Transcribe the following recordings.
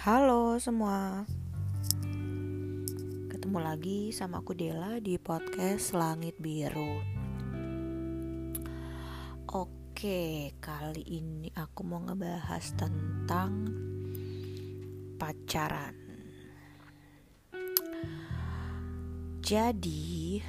Halo semua. Ketemu lagi sama aku Dela di podcast Langit Biru. Oke, kali ini aku mau ngebahas tentang pacaran. Jadi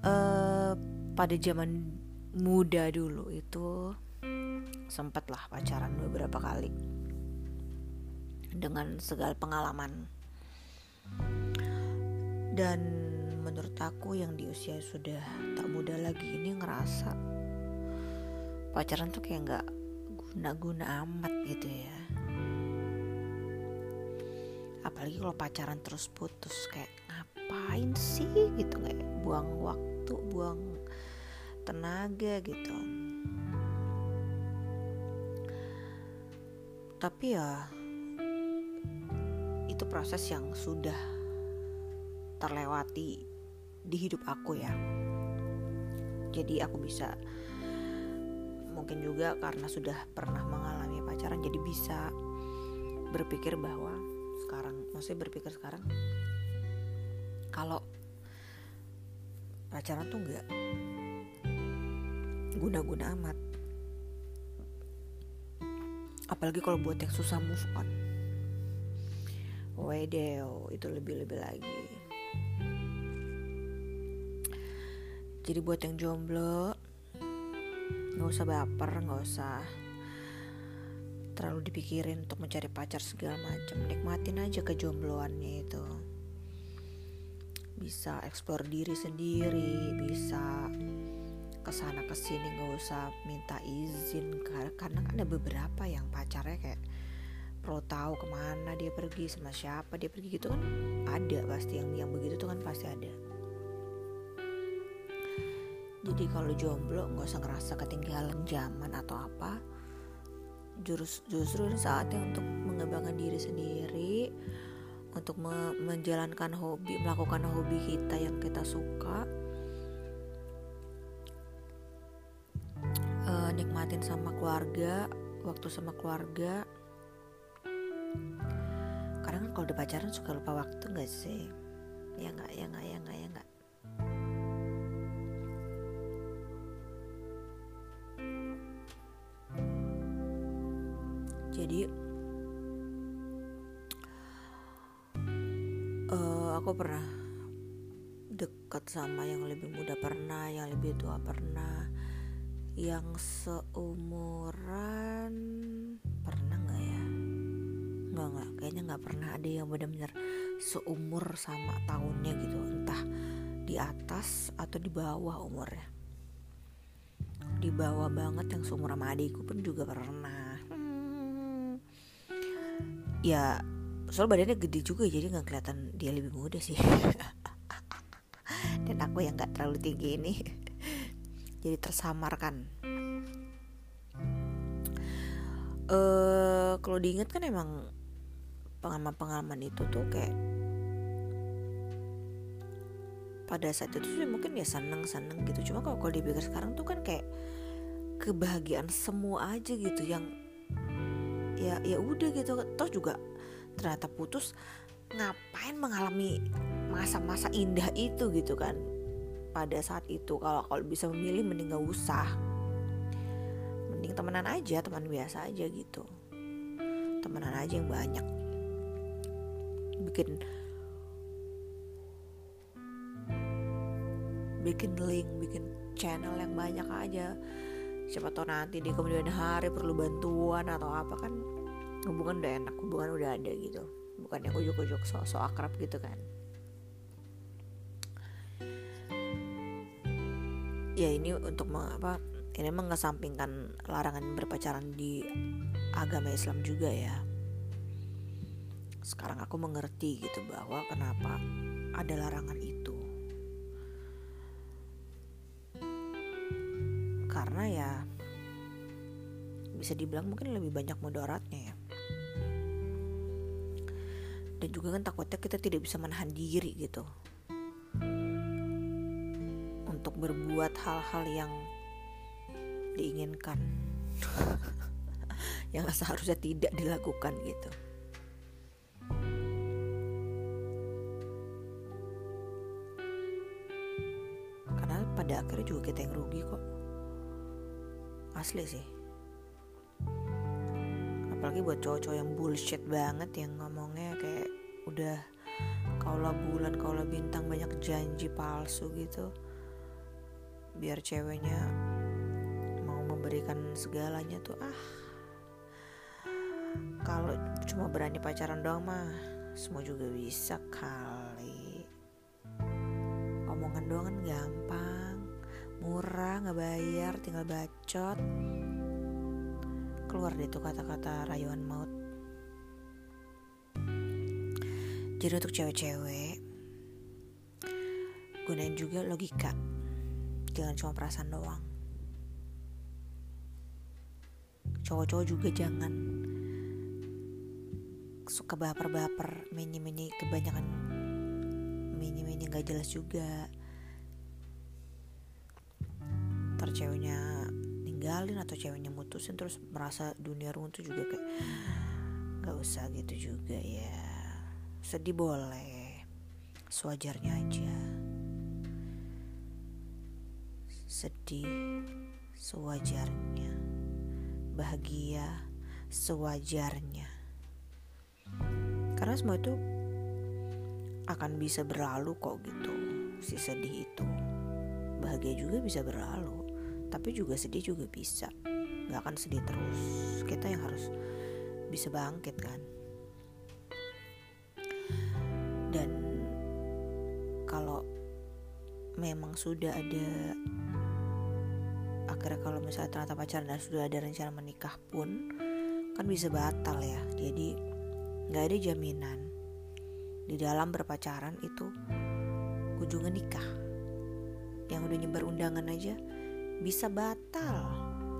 uh, Pada zaman muda dulu itu sempat lah pacaran beberapa kali. Dengan segala pengalaman. Dan menurut aku yang di usia sudah tak muda lagi ini ngerasa pacaran tuh kayak nggak guna-guna amat gitu ya. Apalagi kalau pacaran terus putus kayak ngapain sih gitu kayak buang waktu buang tenaga gitu tapi ya itu proses yang sudah terlewati di hidup aku ya. Jadi aku bisa mungkin juga karena sudah pernah mengalami pacaran jadi bisa berpikir bahwa sekarang maksudnya berpikir sekarang kalau pacaran tuh nggak guna-guna amat apalagi kalau buat yang susah move on. Wedeo itu lebih-lebih lagi. Jadi buat yang jomblo nggak usah baper nggak usah terlalu dipikirin untuk mencari pacar segala macam. Nikmatin aja kejombloannya itu. Bisa eksplor diri sendiri bisa ke sana ke sini nggak usah minta izin karena kan ada beberapa yang pacarnya kayak perlu tahu ke mana dia pergi sama siapa dia pergi gitu kan ada pasti yang yang begitu tuh kan pasti ada. Jadi kalau jomblo nggak usah ngerasa ketinggalan zaman atau apa justru ini saatnya untuk mengembangkan diri sendiri untuk me menjalankan hobi melakukan hobi kita yang kita suka keluarga waktu sama keluarga. Kadang kan kalau udah pacaran suka lupa waktu gak sih? Ya nggak ya nggak ya nggak ya nggak. Jadi uh, aku pernah dekat sama yang lebih muda pernah yang lebih tua pernah yang seumuran pernah nggak ya? Nggak nggak. Kayaknya nggak pernah ada yang benar-benar seumur sama tahunnya gitu. Entah di atas atau di bawah umurnya. Di bawah banget yang seumur sama adikku pun juga pernah. Hmm. ya soal badannya gede juga jadi nggak kelihatan dia lebih muda sih. Dan aku yang nggak terlalu tinggi ini jadi tersamarkan. Uh, kalau diingat kan emang pengalaman-pengalaman itu tuh kayak pada saat itu sih mungkin ya seneng seneng gitu. Cuma kalau kalau dipikir sekarang tuh kan kayak kebahagiaan semua aja gitu yang ya ya udah gitu. Toh juga ternyata putus ngapain mengalami masa-masa indah itu gitu kan pada saat itu. Kalau kalau bisa memilih mending gak usah. Mending temenan aja teman biasa aja gitu. Temenan aja yang banyak. Bikin bikin link bikin channel yang banyak aja. Siapa tahu nanti di kemudian hari perlu bantuan atau apa kan hubungan udah enak hubungan udah ada gitu. Bukan yang ujuk-ujuk so-so akrab gitu kan ya ini untuk apa ini mengesampingkan larangan berpacaran di agama Islam juga ya. Sekarang aku mengerti gitu bahwa kenapa ada larangan itu. Karena ya bisa dibilang mungkin lebih banyak mudaratnya ya. Dan juga kan takutnya kita tidak bisa menahan diri gitu berbuat hal-hal yang diinginkan. Yang seharusnya tidak dilakukan gitu. Karena pada akhirnya juga kita yang rugi kok. Asli sih. Apalagi buat cowok-cowok yang bullshit banget yang ngomongnya kayak udah kaulah bulan kaulah bintang banyak janji palsu gitu biar ceweknya mau memberikan segalanya tuh ah. Kalau cuma berani pacaran doang mah semua juga bisa kali. Omongan doang kan gampang murah nggak bayar tinggal bacot. Keluar deh tuh kata-kata rayuan maut. Jadi untuk cewek-cewek gunain juga logika jangan cuma perasaan doang. Cowok-cowok juga jangan suka baper-baper mini-mini kebanyakan mini-mini gak jelas juga. Ntar ceweknya ninggalin atau ceweknya mutusin terus merasa dunia runtuh juga kayak gak usah gitu juga ya. Sedih boleh sewajarnya aja sedih sewajarnya, bahagia sewajarnya. Karena semua itu akan bisa berlalu kok gitu. Si sedih itu bahagia juga bisa berlalu, tapi juga sedih juga bisa. Gak akan sedih terus. Kita yang harus bisa bangkit kan. Dan kalau memang sudah ada akhirnya kalau misalnya ternyata pacaran dan sudah ada rencana menikah pun kan bisa batal ya. Jadi nggak ada jaminan. Di dalam berpacaran itu ujungnya nikah. Yang udah nyebar undangan aja bisa batal.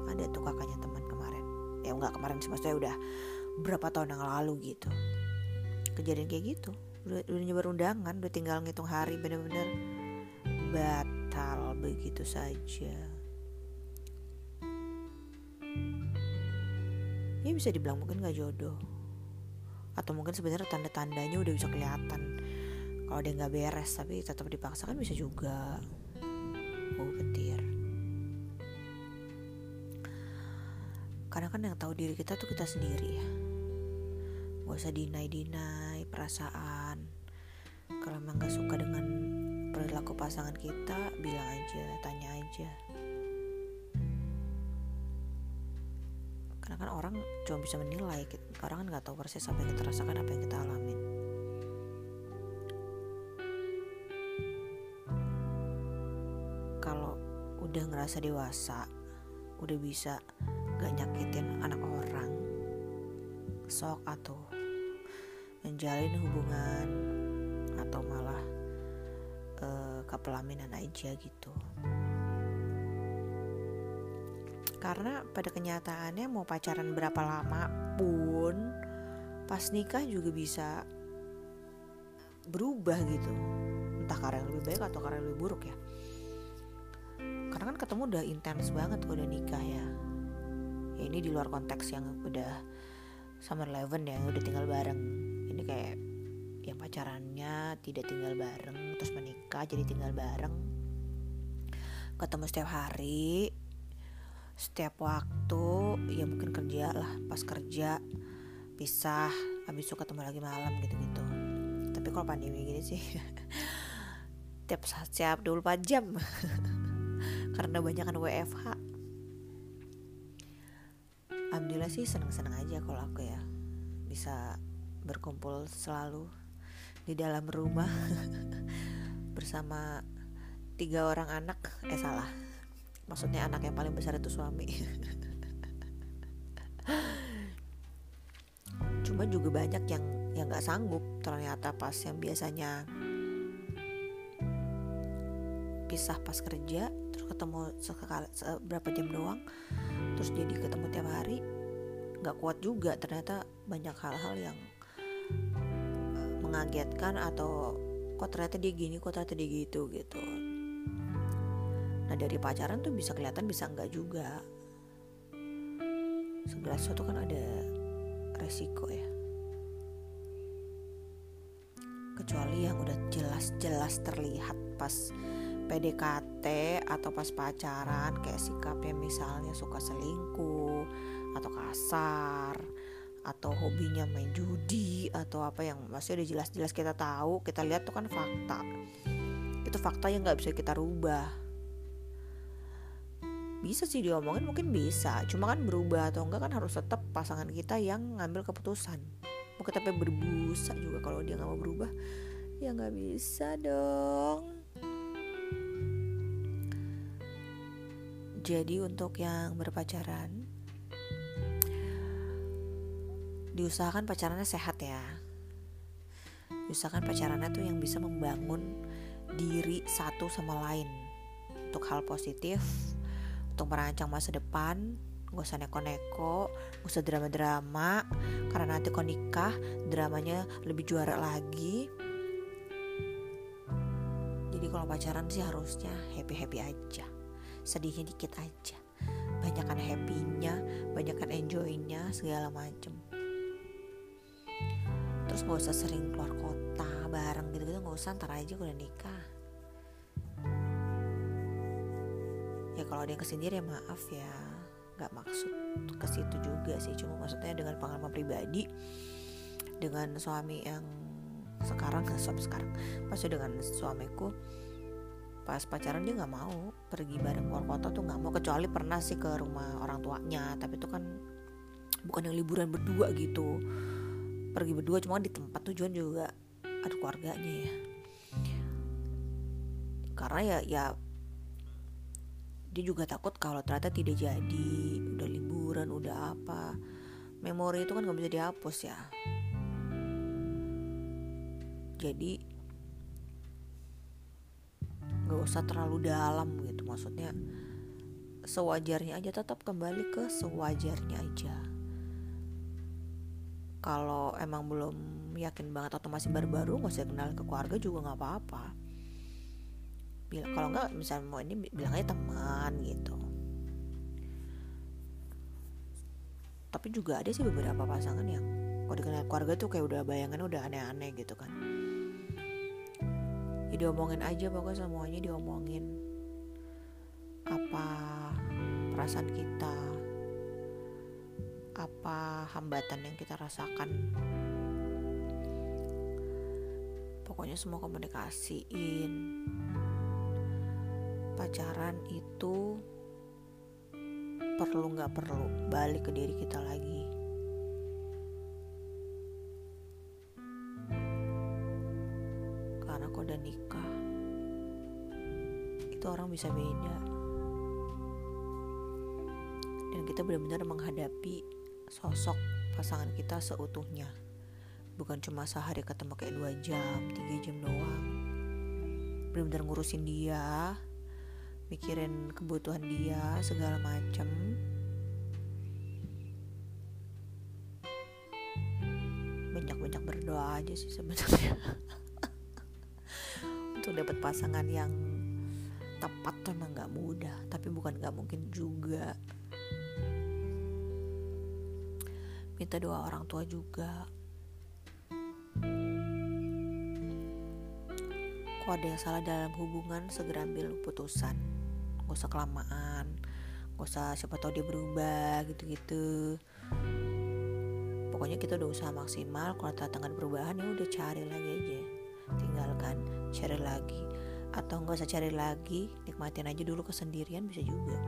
Ada tuh kakaknya teman kemarin. Ya nggak kemarin sih maksudnya udah berapa tahun yang lalu gitu. Kejadian kayak gitu. Udah, udah nyebar undangan udah tinggal ngitung hari bener-bener batal begitu saja ya bisa dibilang mungkin gak jodoh. Atau mungkin sebenarnya tanda-tandanya udah bisa kelihatan. Kalau dia nggak beres tapi tetap dipaksa kan bisa juga. Oh petir. Karena kan yang tahu diri kita tuh kita sendiri ya. Gak usah dinai-dinai perasaan. Kalau emang gak suka dengan perilaku pasangan kita bilang aja tanya aja kan orang cuma bisa menilai orang kan nggak tahu persis apa yang kita rasakan apa yang kita alamin kalau udah ngerasa dewasa udah bisa gak nyakitin anak orang sok atau menjalin hubungan atau malah uh, kepelaminan aja gitu karena pada kenyataannya mau pacaran berapa lama pun pas nikah juga bisa berubah gitu. Entah karena yang lebih baik atau karena yang lebih buruk ya. Karena kan ketemu udah intens banget udah nikah ya. Ya ini di luar konteks yang udah summer eleven ya udah tinggal bareng. Ini kayak yang pacarannya tidak tinggal bareng terus menikah jadi tinggal bareng. Ketemu setiap hari setiap waktu ya mungkin kerja lah pas kerja pisah habis itu ketemu lagi malam gitu-gitu. Tapi kalau pandemi gini sih tiap saat siap 24 jam. Karena banyak kan WFH Alhamdulillah sih seneng-seneng aja kalau aku ya bisa berkumpul selalu di dalam rumah. Bersama tiga orang anak eh salah maksudnya anak yang paling besar itu suami. Cuma juga banyak yang yang nggak sanggup ternyata pas yang biasanya pisah pas kerja terus ketemu sekali berapa jam doang terus jadi ketemu tiap hari nggak kuat juga. Ternyata banyak hal-hal yang eh, mengagetkan atau kok ternyata dia gini kok ternyata dia gitu gitu Nah dari pacaran tuh bisa kelihatan bisa enggak juga. Segala sesuatu kan ada resiko ya. Kecuali yang udah jelas-jelas terlihat pas PDKT atau pas pacaran kayak sikapnya misalnya suka selingkuh atau kasar atau hobinya main judi atau apa yang masih udah jelas-jelas kita tahu kita lihat tuh kan fakta. Itu fakta yang nggak bisa kita rubah bisa sih diomongin mungkin bisa. Cuma kan berubah atau enggak kan harus tetap pasangan kita yang ngambil keputusan. Mau kita berbusa juga kalau dia nggak mau berubah ya nggak bisa dong. Jadi untuk yang berpacaran diusahakan pacarannya sehat ya. Diusahakan pacarannya tuh yang bisa membangun diri satu sama lain. Untuk hal positif, untuk merancang masa depan, gak usah neko-neko, gak usah drama-drama, karena nanti kau nikah dramanya lebih juara lagi. Jadi kalau pacaran sih harusnya happy-happy aja. Sedihnya dikit aja. Banyakkan happynya banyakkan enjoynya segala macem. Terus gak usah sering keluar kota bareng gitu-gitu gak usah ntar aja udah nikah ya kalau ada yang kesendiri ya maaf ya. Nggak maksud ke situ juga sih. Cuma maksudnya dengan pengalaman pribadi dengan suami yang sekarang suami sekarang maksudnya dengan suamiku pas pacaran dia nggak mau pergi bareng keluar kota tuh nggak mau. Kecuali pernah sih ke rumah orang tuanya. Tapi itu kan bukan yang liburan berdua gitu. Pergi berdua cuma di tempat tujuan juga ada keluarganya ya. Karena ya ya dia juga takut kalau ternyata tidak jadi. Udah liburan udah apa. Memori itu kan nggak bisa dihapus ya. Jadi gak usah terlalu dalam gitu. Maksudnya sewajarnya aja tetap kembali ke sewajarnya aja. Kalau emang belum yakin banget atau masih baru-baru nggak usah kenal ke keluarga juga nggak apa-apa bilang kalau nggak misalnya mau ini bilang aja teman gitu. Tapi juga ada sih beberapa pasangan yang kalau dikenal keluarga tuh kayak udah bayangan udah aneh-aneh gitu kan. Ya diomongin aja pokoknya semuanya diomongin. Apa perasaan kita? Apa hambatan yang kita rasakan? Pokoknya semua komunikasiin pacaran itu perlu nggak perlu balik ke diri kita lagi. Udah nikah itu orang bisa beda. Dan kita benar-benar menghadapi sosok pasangan kita seutuhnya. Bukan cuma sehari ketemu kayak dua jam tiga jam doang. Benar-benar ngurusin dia mikirin kebutuhan dia segala macam banyak-banyak berdoa aja sih sebenarnya. Untuk dapat pasangan yang tepat tuh emang gak mudah tapi bukan gak mungkin juga. Minta doa orang tua juga. Kok ada yang salah dalam hubungan segera ambil putusan gak usah kelamaan gak usah siapa tahu dia berubah gitu-gitu. Pokoknya kita udah usaha maksimal kalau tantangan perubahan ya udah cari lagi aja. Tinggalkan cari lagi. Atau nggak usah cari lagi nikmatin aja dulu kesendirian bisa juga.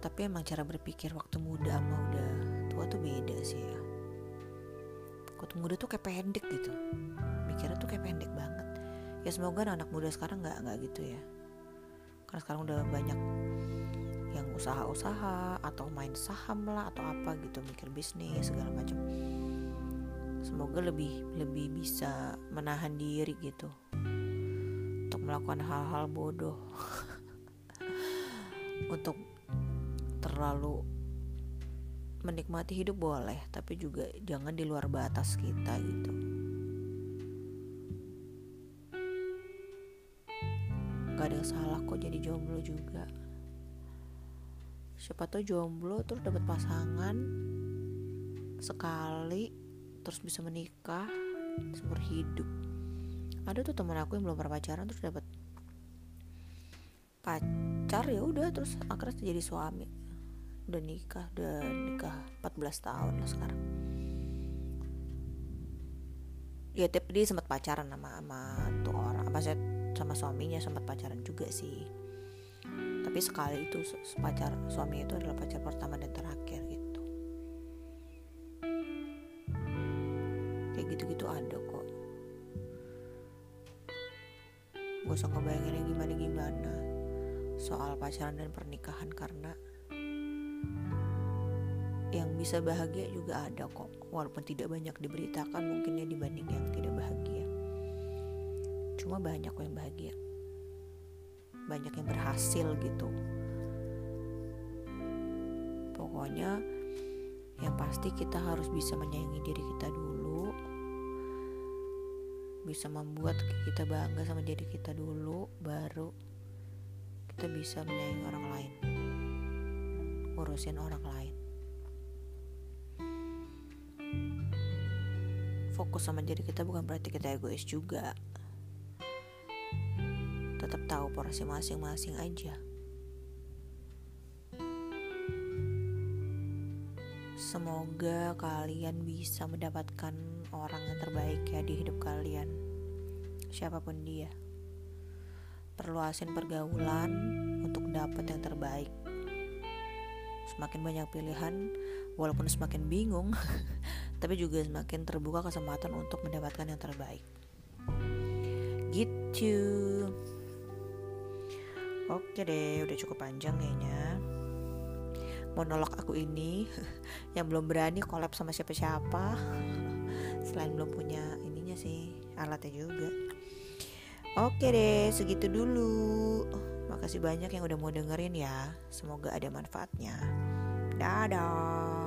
Tapi emang cara berpikir waktu muda sama udah tua tuh beda sih ya muda tuh kayak pendek gitu. Mikirnya tuh kayak pendek banget. Ya semoga anak, -anak muda sekarang nggak nggak gitu ya. Karena sekarang udah banyak yang usaha-usaha atau main saham lah atau apa gitu mikir bisnis segala macam semoga lebih lebih bisa menahan diri gitu. Untuk melakukan hal-hal bodoh. Untuk terlalu menikmati hidup boleh tapi juga jangan di luar batas kita gitu. Gak ada yang salah kok jadi jomblo juga. Siapa tuh jomblo terus dapat pasangan sekali terus bisa menikah seumur hidup. Ada tuh teman aku yang belum pernah pacaran terus dapat pacar ya udah terus akhirnya jadi suami udah nikah udah nikah 14 tahun lah sekarang. Ya tapi dia sempat pacaran sama sama tuh orang apa sih sama suaminya sempat pacaran juga sih. Tapi sekali itu pacar suami itu adalah pacar pertama dan terakhir gitu. Kayak gitu-gitu ada kok. Gak usah ngebayangin gimana gimana soal pacaran dan pernikahan karena yang bisa bahagia juga ada kok. Walaupun tidak banyak diberitakan mungkinnya dibanding yang tidak bahagia. Cuma banyak yang bahagia. Banyak yang berhasil gitu. Pokoknya yang pasti kita harus bisa menyayangi diri kita dulu. Bisa membuat kita bangga sama diri kita dulu baru kita bisa menyayangi orang lain. Ngurusin orang lain fokus sama diri kita bukan berarti kita egois juga. Tetap tahu porsi masing-masing aja. Semoga kalian bisa mendapatkan orang yang terbaik ya di hidup kalian. Siapa pun dia. Perluasin pergaulan untuk dapat yang terbaik. Semakin banyak pilihan Walaupun semakin bingung tapi juga semakin terbuka kesempatan untuk mendapatkan yang terbaik. Gitu. Oke deh udah cukup panjang kayaknya. Monolog aku ini yang belum berani collab sama siapa-siapa selain belum punya ininya sih alatnya juga. Oke deh segitu dulu. Makasih banyak yang udah mau dengerin ya. Semoga ada manfaatnya. Dadah